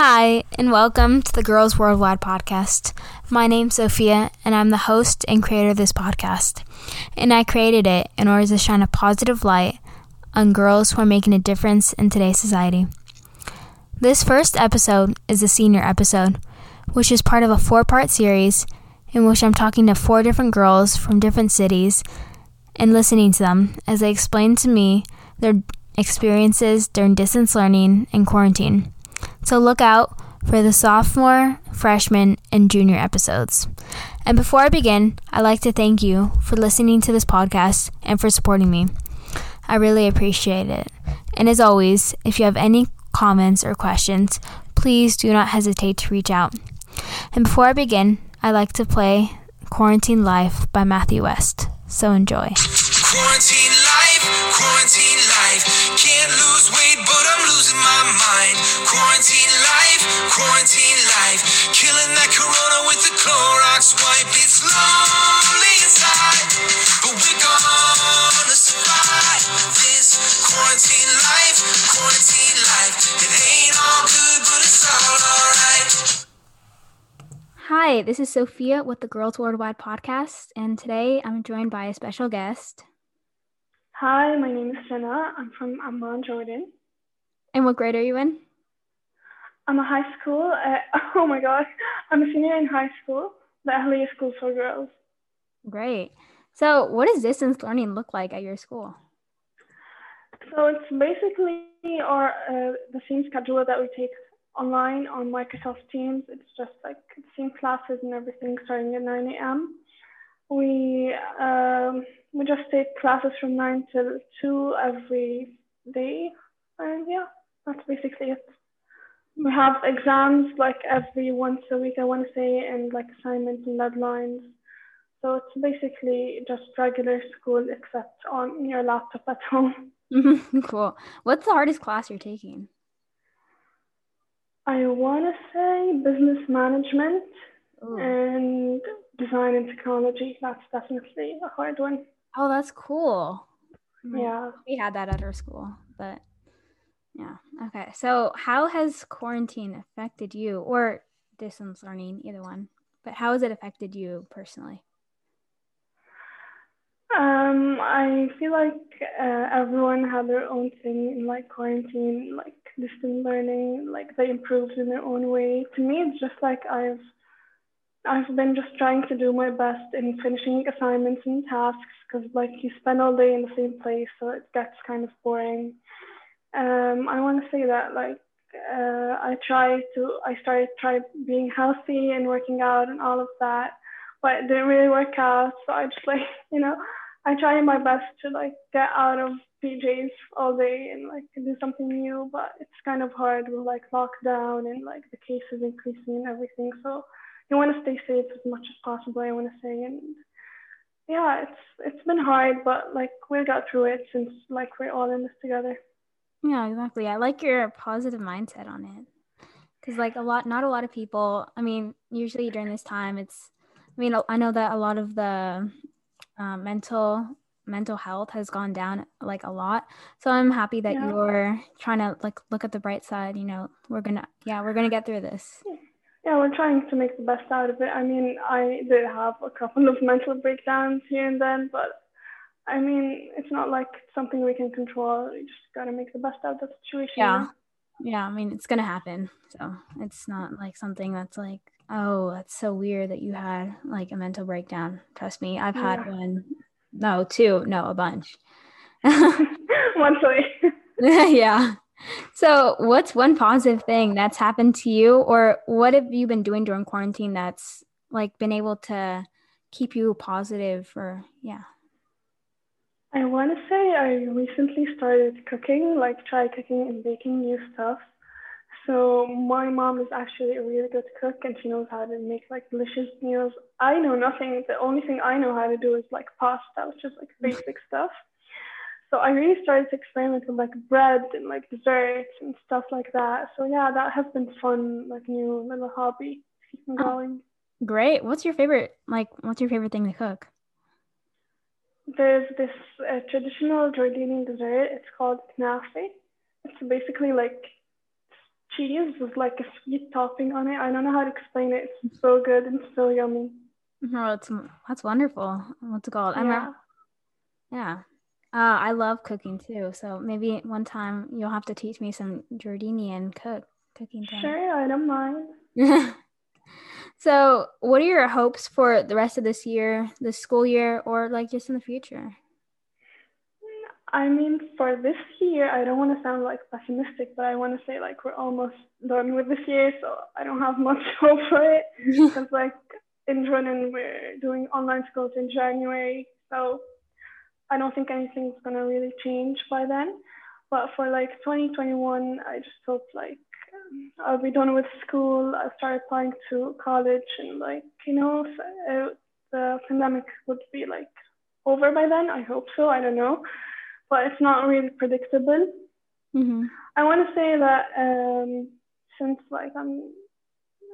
Hi, and welcome to the Girls Worldwide podcast. My name's Sophia, and I'm the host and creator of this podcast. And I created it in order to shine a positive light on girls who are making a difference in today's society. This first episode is the senior episode, which is part of a four part series in which I'm talking to four different girls from different cities and listening to them as they explain to me their experiences during distance learning and quarantine. So look out for the sophomore, freshman, and junior episodes. And before I begin, I'd like to thank you for listening to this podcast and for supporting me. I really appreciate it. And as always, if you have any comments or questions, please do not hesitate to reach out. And before I begin, I'd like to play Quarantine Life by Matthew West. So enjoy. Quarantine life, quarantine life. Can't lose weight, but I'm losing my mind. Quarantine life, quarantine life. Killing that corona with the Clorox wipe. It's lonely inside, but we're gonna survive this quarantine life, quarantine life. It ain't all good, but it's all alright. Hi, this is Sophia with the Girls Worldwide podcast, and today I'm joined by a special guest. Hi, my name is Jenna. I'm from Amman, Jordan. And what grade are you in? I'm a high school. Uh, oh my gosh, I'm a senior in high school, the Ahliya School for Girls. Great. So, what does distance learning look like at your school? So it's basically our uh, the same schedule that we take online on Microsoft Teams. It's just like the same classes and everything starting at 9 a.m. We um, we just take classes from 9 till 2 every day, and yeah, that's basically it. We have exams like every once a week, I want to say, and like assignments and deadlines. So it's basically just regular school except on your laptop at home. cool. What's the hardest class you're taking? I want to say business management Ooh. and design and technology. That's definitely a hard one. Oh, that's cool. Yeah. We had that at our school, but yeah. Okay. So, how has quarantine affected you or distance learning, either one? But how has it affected you personally? Um, I feel like uh, everyone had their own thing in like quarantine, like distance learning, like they improved in their own way. To me, it's just like I've I've been just trying to do my best in finishing assignments and tasks because like you spend all day in the same place, so it gets kind of boring. Um, I want to say that like uh, I try to I started try being healthy and working out and all of that, but it didn't really work out. So I just like you know I try my best to like get out of PJs all day and like do something new, but it's kind of hard with like lockdown and like the cases increasing and everything. So you want to stay safe as much as possible. I want to say, and yeah, it's it's been hard, but like we got through it since like we're all in this together. Yeah, exactly. I like your positive mindset on it. Cuz like a lot not a lot of people, I mean, usually during this time it's I mean, I know that a lot of the uh, mental mental health has gone down like a lot. So I'm happy that Yeah. you're trying to like look at the bright side, you know. We're going to yeah, we're going to get through this. Yeah, we're trying to make the best out of it. I mean, I did have a couple of mental breakdowns here and then, but I mean, it's not like something we can control. We just gotta make the best out of the situation. Yeah. Yeah, I mean, it's going to happen. So, it's not like something that's like, oh, that's so weird that you had like a mental breakdown. Trust me, I've had Yeah. one. No, two, no, a bunch. Once a week. yeah. So, what's one positive thing that's happened to you, or what have you been doing during quarantine that's like been able to keep you positive? Or yeah, I want to say I recently started cooking, like try cooking and baking new stuff. So my mom is actually a really good cook and she knows how to make like delicious meals. I know nothing. The only thing I know how to do is like pasta, which is like basic stuff. So I really started to experiment with like bread and like desserts and stuff like that. So yeah, that has been fun, like new little hobby to keep Oh. going. great. What's your favorite? Like, what's your favorite thing to cook? There's this uh, traditional Jordanian dessert. It's called knafe. It's basically like cheese with like a sweet topping on it. I don't know how to explain it. It's so good and so yummy. Oh, it's, that's wonderful. What's it called? Yeah. yeah. Uh, I love cooking too. So maybe one time you'll have to teach me some Jordanian cook cooking. Thing. Sure, I don't mind. so, what are your hopes for the rest of this year, the school year, or like just in the future? I mean, for this year, I don't want to sound like pessimistic, but I want to say like we're almost done with this year, so I don't have much hope for it because like in Jordan we're doing online schools in January, so I don't think anything's gonna really change by then. But for like 2021, I just hope like um, I'll be done with school. I'll start applying to college, and like you know, uh, the pandemic would be like over by then. I hope so. I don't know but it's not really predictable. Mm-hmm. I want to say that um, since like I'm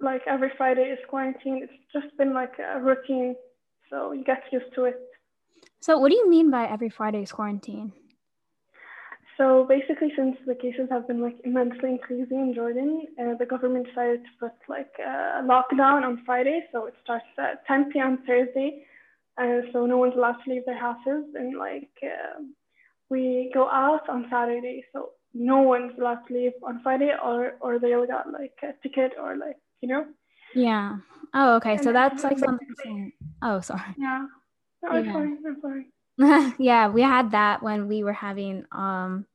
like every Friday is quarantine, it's just been like a routine, so you get used to it. So, what do you mean by every Friday is quarantine? So basically, since the cases have been like immensely increasing in Jordan, uh, the government decided to put like a lockdown on Friday. So it starts at 10 p.m. Thursday, uh, so no one's allowed to leave their houses, and like uh, we go out on Saturday, so no one's allowed to leave on Friday, or or they'll get like a ticket or like you know. Yeah. Oh, okay. And so that's like something. Oh, sorry. Yeah. No, I'm yeah. sorry. I'm sorry. yeah, we had that when we were having um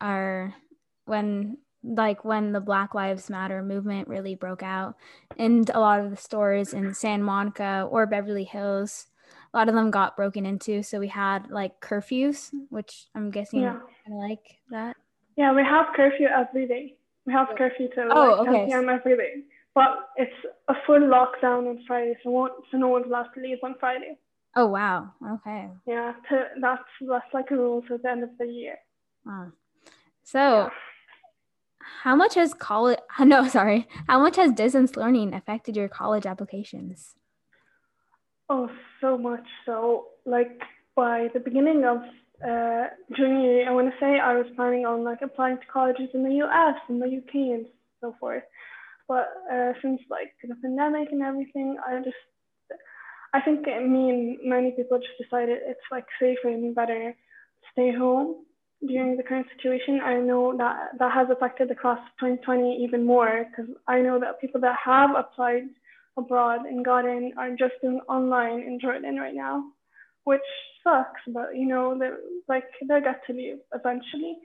our when like when the Black Lives Matter movement really broke out, and a lot of the stores in Santa Monica or Beverly Hills a lot of them got broken into. So we had like curfews, which I'm guessing yeah. like that. Yeah, we have curfew every day. We have curfew till oh, like okay. 10 p.m. every day. But it's a full lockdown on Friday, so, so no one's allowed to leave on Friday. Oh wow! Okay. Yeah, to, that's that's like a rule to the end of the year. Wow. So, yeah. how much has college? No, sorry. How much has distance learning affected your college applications? Oh, so much. So, like by the beginning of uh, junior year, I want to say I was planning on like applying to colleges in the U.S. and the U.K. and so forth. But uh, since like the pandemic and everything, I just I think me and many people just decided it's like safer and better to stay home during the current situation. I know that that has affected the class of 2020 even more because I know that people that have applied abroad and got in are just doing online in Jordan right now, which sucks. But you know, they're like they get to leave eventually.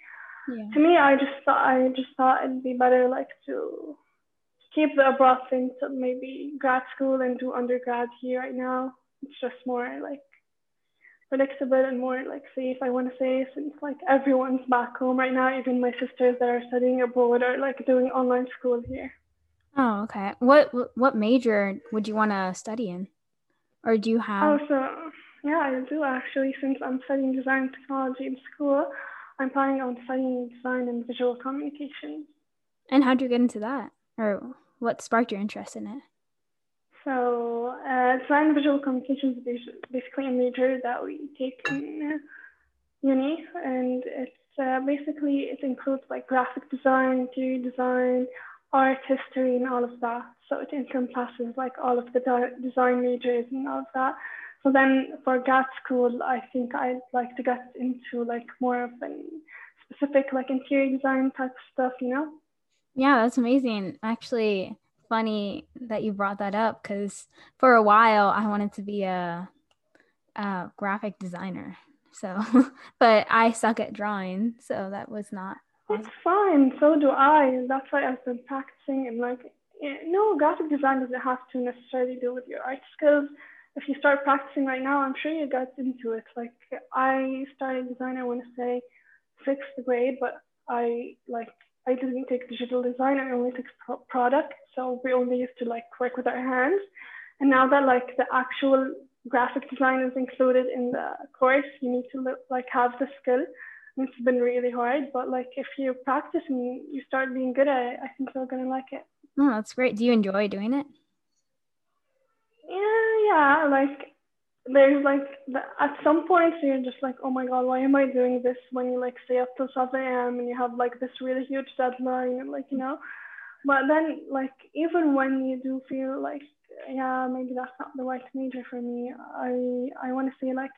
Yeah. To me, I just thought I just thought it'd be better like to keep the abroad thing to maybe grad school and do undergrad here right now. It's just more like predictable and more like safe. I want to say since like everyone's back home right now, even my sisters that are studying abroad are like doing online school here. Oh, okay. What what major would you want to study in, or do you have? Oh, so yeah, I do actually. Since I'm studying design technology in school, I'm planning on studying design and visual communication. And how did you get into that, or what sparked your interest in it? So, uh, design visual communication is basically a major that we take in uni, and it's uh, basically it includes like graphic design, interior design, art history and all of that. So it encompasses like all of the design majors and all of that. So then for grad school, I think I'd like to get into like more of a specific like interior design type stuff, you know? Yeah, that's amazing. Actually, funny that you brought that up because for a while I wanted to be a, a graphic designer. So, but I suck at drawing, so that was not it's fine. So do I. That's why I've been practicing and like, eh, no, graphic design doesn't have to necessarily do with your art skills. If you start practicing right now, I'm sure you get into it. Like I started design, I want to say sixth grade, but I like I didn't take digital design. I only took pro- product. So we only used to like work with our hands. And now that like the actual graphic design is included in the course, you need to look, like have the skill And it's been really hard, but like if you practice and you start being good at it, I think you're gonna like it. Oh, that's great. Do you enjoy doing it? Yeah, yeah. Like there's like at some points you're just like, oh my god, why am I doing this? When you like stay up till 7 a.m. and you have like this really huge deadline and like you know, but then like even when you do feel like yeah maybe that's not the right major for me i i want to say like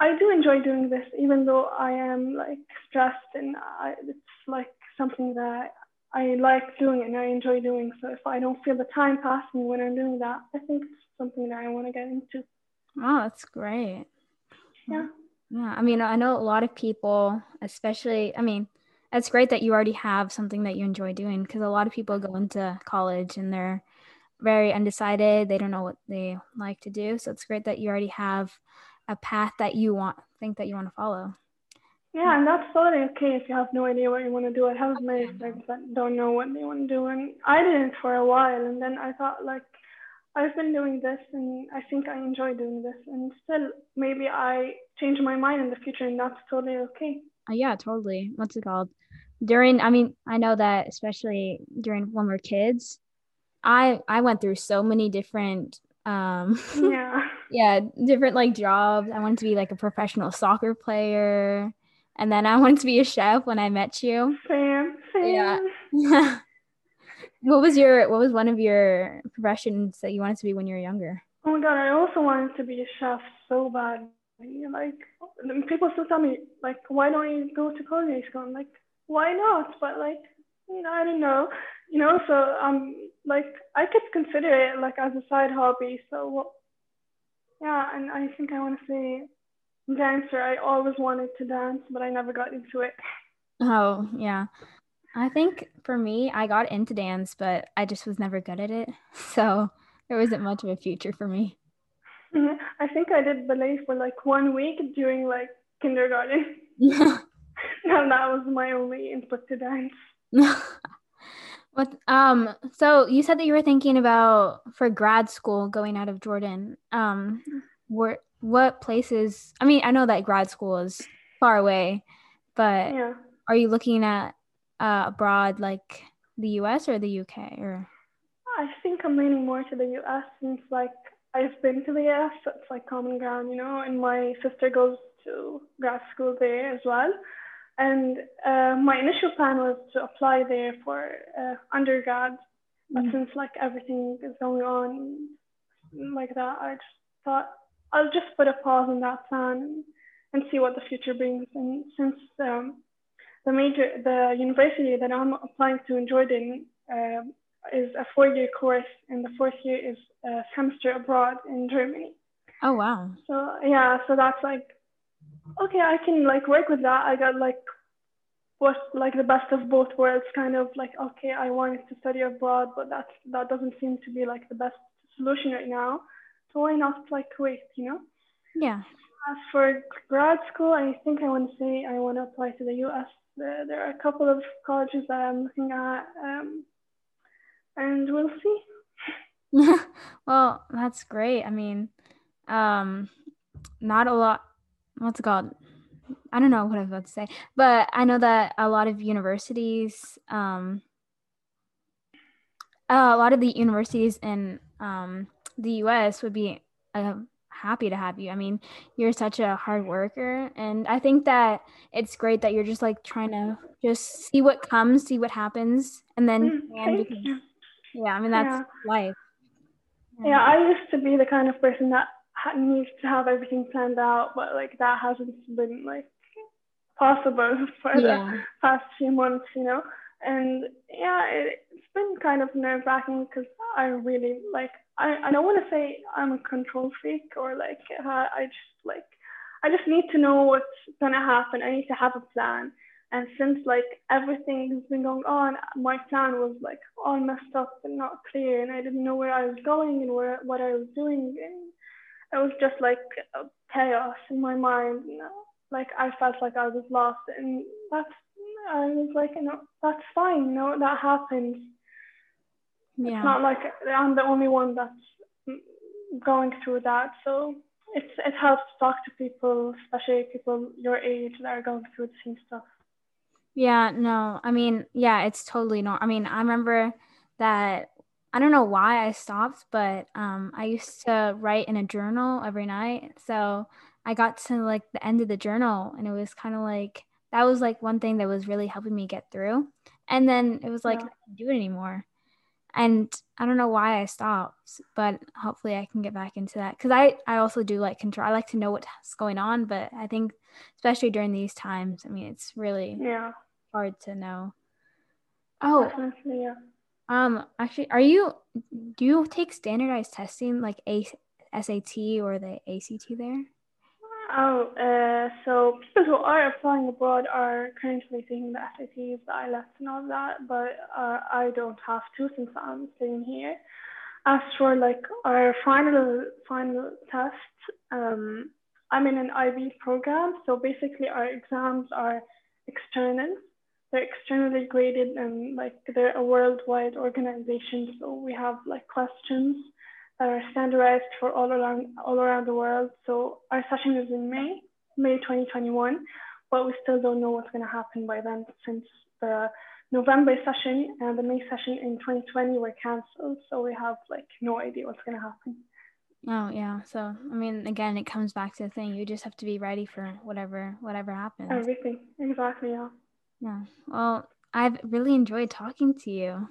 i do enjoy doing this even though i am like stressed and I, it's like something that i like doing and i enjoy doing so if i don't feel the time passing when i'm doing that i think it's something that i want to get into oh that's great yeah yeah i mean i know a lot of people especially i mean it's great that you already have something that you enjoy doing because a lot of people go into college and they're very undecided. They don't know what they like to do. So it's great that you already have a path that you want think that you want to follow. Yeah, and that's totally okay if you have no idea what you want to do. I have many friends that don't know what they want to do, and I didn't for a while, and then I thought like I've been doing this, and I think I enjoy doing this, and still maybe I change my mind in the future, and that's totally okay. Uh, yeah, totally. What's it called? During, I mean, I know that especially during when we're kids, I I went through so many different um yeah yeah different like jobs. I wanted to be like a professional soccer player, and then I wanted to be a chef when I met you. Same, same. Yeah. what was your what was one of your professions that you wanted to be when you were younger? Oh my god, I also wanted to be a chef so bad. Like people still tell me like, why don't you go to culinary school? I'm like, why not? But like, you know, I don't know. You know, so um, like I could consider it like as a side hobby. So yeah, and I think I want to say dancer. I always wanted to dance, but I never got into it. Oh yeah, I think for me, I got into dance, but I just was never good at it. So there wasn't much of a future for me. I think I did ballet for like one week during like kindergarten. and that was my only input to dance. what um so you said that you were thinking about for grad school going out of Jordan. Um where what places I mean, I know that grad school is far away, but yeah. are you looking at uh abroad like the US or the UK or I think I'm leaning more to the US since like I've been to the US, so it's like common ground, you know, and my sister goes to grad school there as well. And uh, my initial plan was to apply there for uh, undergrad, but mm. since like everything is going on like that, I just thought I'll just put a pause on that plan and see what the future brings. And since um, the major, the university that I'm applying to in Jordan uh, is a four-year course, and the fourth year is a semester abroad in Germany. Oh wow! So yeah, so that's like okay, I can like work with that. I got like what like the best of both worlds, kind of like okay, I wanted to study abroad, but that that doesn't seem to be like the best solution right now. So why not like wait, you know? Yeah. As for grad school, I think I want to say I want to apply to the U.S. There, there are a couple of colleges that I'm looking at. Um, and we'll see. well, that's great. I mean, um, not a lot. What's it called? I don't know what I was about to say, but I know that a lot of universities, um, uh, a lot of the universities in um, the U.S. would be uh, happy to have you. I mean, you're such a hard worker, and I think that it's great that you're just like trying to just see what comes, see what happens, and then mm, because, yeah, I mean that's yeah. life. Yeah. yeah, I used to be the kind of person that needs to have everything planned out, but like that hasn't been like possible for yeah. the past few months, you know. And yeah, it, has been kind of nerve wracking because I really like I, I don't want to say I'm a control freak or like uh, I just like I just need to know what's gonna happen. I need to have a plan. And since like everything has been going on, my plan was like all messed up and not clear, and I didn't know where I was going and where what I was doing, and it was just like chaos in my mind. You know? Like I felt like I was lost, and that's I was like, you know, that's fine. You No, that happens. Yeah. It's not like I'm the only one that's going through that. So it's it helps to talk to people, especially people your age that are going through the same stuff. Yeah, no, I mean, yeah, it's totally normal. I mean, I remember that I don't know why I stopped, but um, I used to write in a journal every night. So I got to like the end of the journal, and it was kind of like that was like one thing that was really helping me get through. And then it was like Yeah. I can't do it anymore. And I don't know why I stopped, but hopefully I can get back into that because I I also do like control. I like to know what's going on, but I think especially during these times, I mean, it's really Yeah, hard to know. Oh, definitely. Yeah. um, actually, are you do you take standardized testing like a SAT or the ACT there? Oh, uh, so people who are applying abroad are currently taking the SATs, the IELTS, and all that, but uh, I don't have to since I'm staying here. As for like our final final test, um, I'm in an IB program, so basically our exams are external. They're externally graded and like they're a worldwide organization, so we have like questions are standardized for all around all around the world. So our session is in May, May 2021, but we still don't know what's going to happen by then since the November session and the May session in 2020 were cancelled. So we have like no idea what's going to happen. Oh yeah. So I mean, again, it comes back to the thing. You just have to be ready for whatever whatever happens. Everything exactly. Yeah. Yeah. Well, I've really enjoyed talking to you.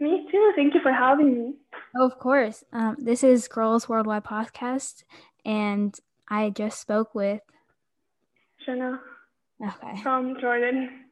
Me too. Thank you for having me. Oh, of course. Um, this is Girls Worldwide Podcast, and I just spoke with. Shana Okay. from Jordan.